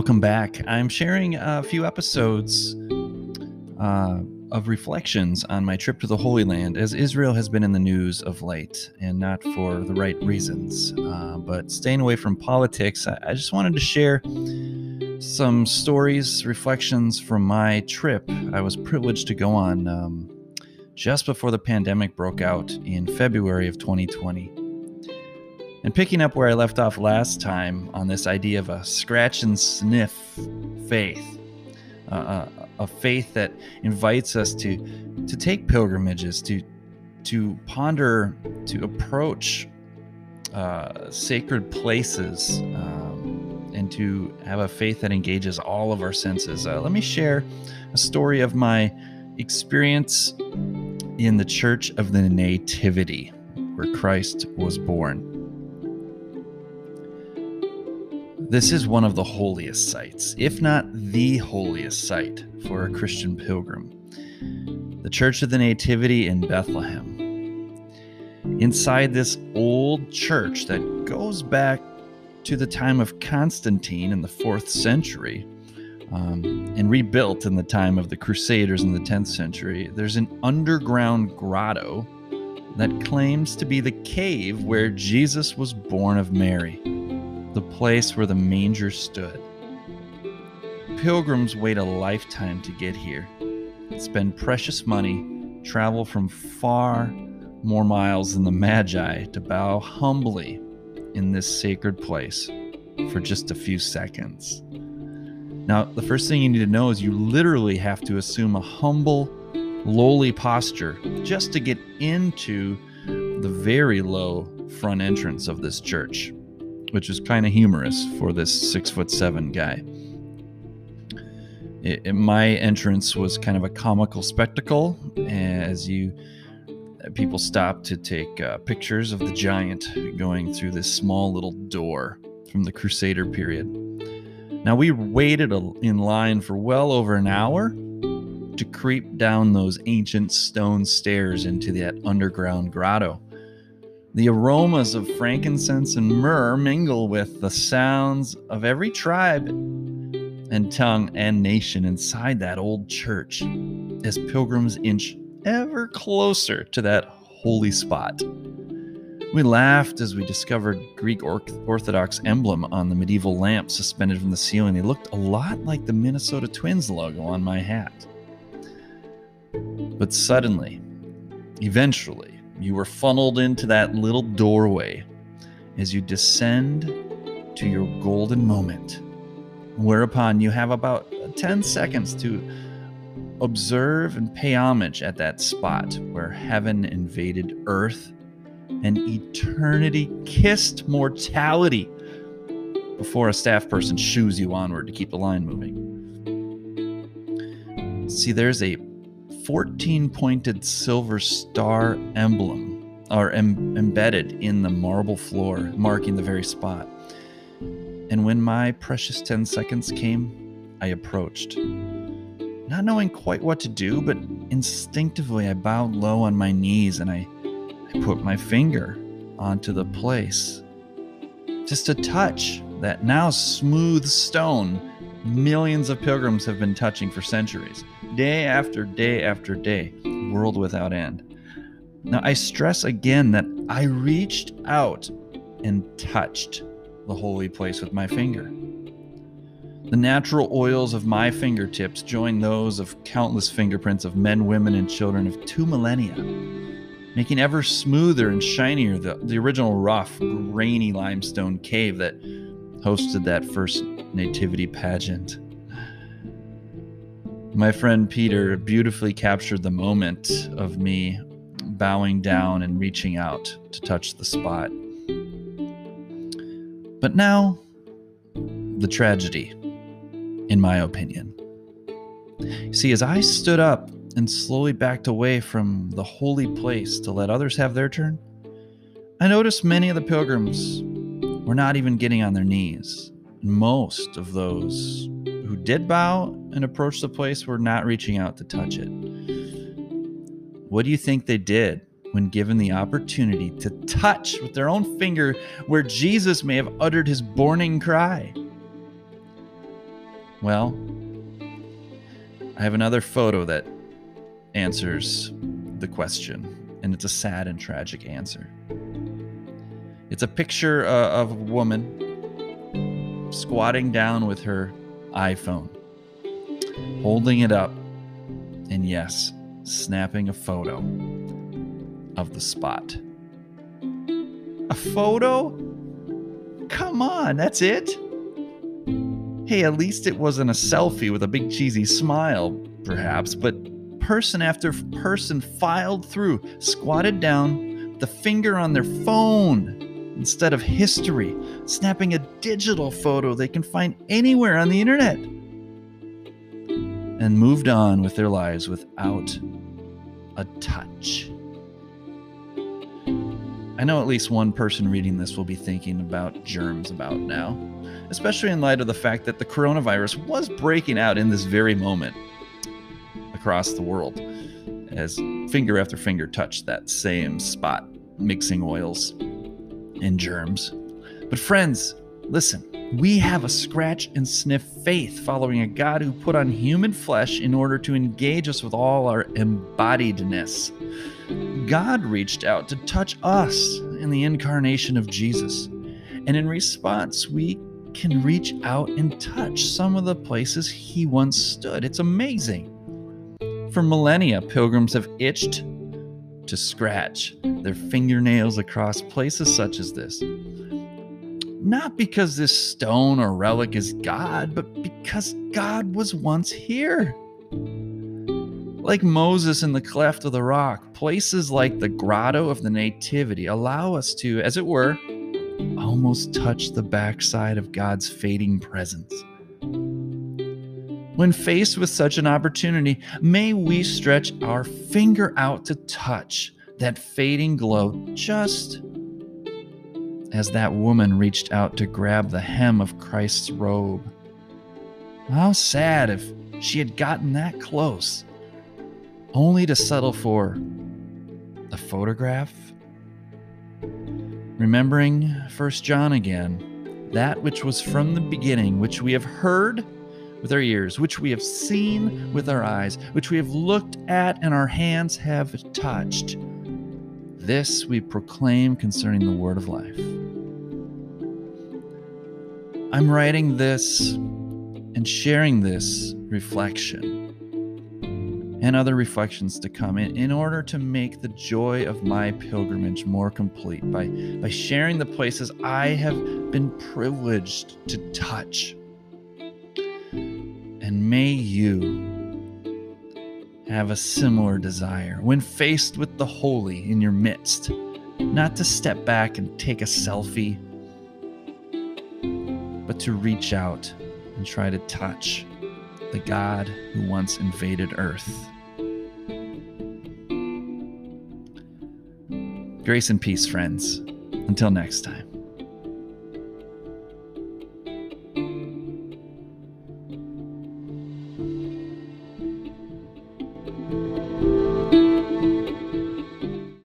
welcome back. I'm sharing a few episodes uh, of reflections on my trip to the Holy Land, as Israel has been in the news of late, and not for the right reasons. Uh, but staying away from politics, I, I just wanted to share some stories, reflections from my trip. I was privileged to go on um, just before the pandemic broke out in February of 2020. And picking up where I left off last time on this idea of a scratch and sniff faith, uh, a faith that invites us to to take pilgrimages, to to ponder, to approach uh, sacred places, um, and to have a faith that engages all of our senses. Uh, let me share a story of my experience in the Church of the Nativity, where Christ was born. This is one of the holiest sites, if not the holiest site for a Christian pilgrim the Church of the Nativity in Bethlehem. Inside this old church that goes back to the time of Constantine in the fourth century um, and rebuilt in the time of the Crusaders in the 10th century, there's an underground grotto that claims to be the cave where Jesus was born of Mary the place where the manger stood. Pilgrims wait a lifetime to get here, spend precious money, travel from far more miles than the Magi to bow humbly in this sacred place for just a few seconds. Now, the first thing you need to know is you literally have to assume a humble, lowly posture just to get into the very low front entrance of this church which is kind of humorous for this six foot seven guy. It, it, my entrance was kind of a comical spectacle as you people stopped to take uh, pictures of the giant going through this small little door from the Crusader period. Now we waited in line for well over an hour to creep down those ancient stone stairs into that underground grotto. The aromas of frankincense and myrrh mingle with the sounds of every tribe and tongue and nation inside that old church as pilgrims inch ever closer to that holy spot. We laughed as we discovered Greek Orthodox emblem on the medieval lamp suspended from the ceiling. It looked a lot like the Minnesota Twins logo on my hat. But suddenly, eventually, you were funneled into that little doorway as you descend to your golden moment, whereupon you have about 10 seconds to observe and pay homage at that spot where heaven invaded earth and eternity kissed mortality before a staff person shoos you onward to keep the line moving. See, there's a 14 pointed silver star emblem are em- embedded in the marble floor, marking the very spot. And when my precious 10 seconds came, I approached. Not knowing quite what to do, but instinctively I bowed low on my knees and I, I put my finger onto the place. Just a touch that now smooth stone millions of pilgrims have been touching for centuries, day after day after day, world without end. Now, I stress again that I reached out and touched the holy place with my finger. The natural oils of my fingertips join those of countless fingerprints of men, women, and children of two millennia, making ever smoother and shinier the, the original rough, grainy limestone cave that hosted that first nativity pageant. My friend Peter beautifully captured the moment of me bowing down and reaching out to touch the spot. But now, the tragedy, in my opinion. See, as I stood up and slowly backed away from the holy place to let others have their turn, I noticed many of the pilgrims were not even getting on their knees. Most of those who did bow and approach the place were not reaching out to touch it. What do you think they did when given the opportunity to touch with their own finger where Jesus may have uttered his borning cry? Well, I have another photo that answers the question, and it's a sad and tragic answer. It's a picture uh, of a woman squatting down with her iPhone, holding it up, and yes, snapping a photo of the spot. A photo? Come on, that's it? Hey, at least it wasn't a selfie with a big cheesy smile, perhaps, but person after person filed through, squatted down, the finger on their phone instead of history, snapping a digital photo they can find anywhere on the internet, and moved on with their lives without a touch. I know at least one person reading this will be thinking about germs about now, especially in light of the fact that the coronavirus was breaking out in this very moment across the world as finger after finger touched that same spot, mixing oils and germs. But, friends, listen, we have a scratch and sniff faith following a God who put on human flesh in order to engage us with all our embodiedness. God reached out to touch us in the incarnation of Jesus. And in response, we can reach out and touch some of the places he once stood. It's amazing. For millennia, pilgrims have itched to scratch their fingernails across places such as this. Not because this stone or relic is God, but because God was once here. Like Moses in the cleft of the rock, places like the Grotto of the Nativity allow us to, as it were, almost touch the backside of God's fading presence. When faced with such an opportunity, may we stretch our finger out to touch that fading glow just as that woman reached out to grab the hem of Christ's robe. How sad if she had gotten that close, only to settle for a photograph. Remembering 1 John again, that which was from the beginning, which we have heard with our ears, which we have seen with our eyes, which we have looked at and our hands have touched. This we proclaim concerning the word of life. I'm writing this and sharing this reflection and other reflections to come in, in order to make the joy of my pilgrimage more complete by, by sharing the places I have been privileged to touch and may you have a similar desire when faced with the holy in your midst, not to step back and take a selfie, but to reach out and try to touch the God who once invaded earth. Grace and peace, friends. Until next time.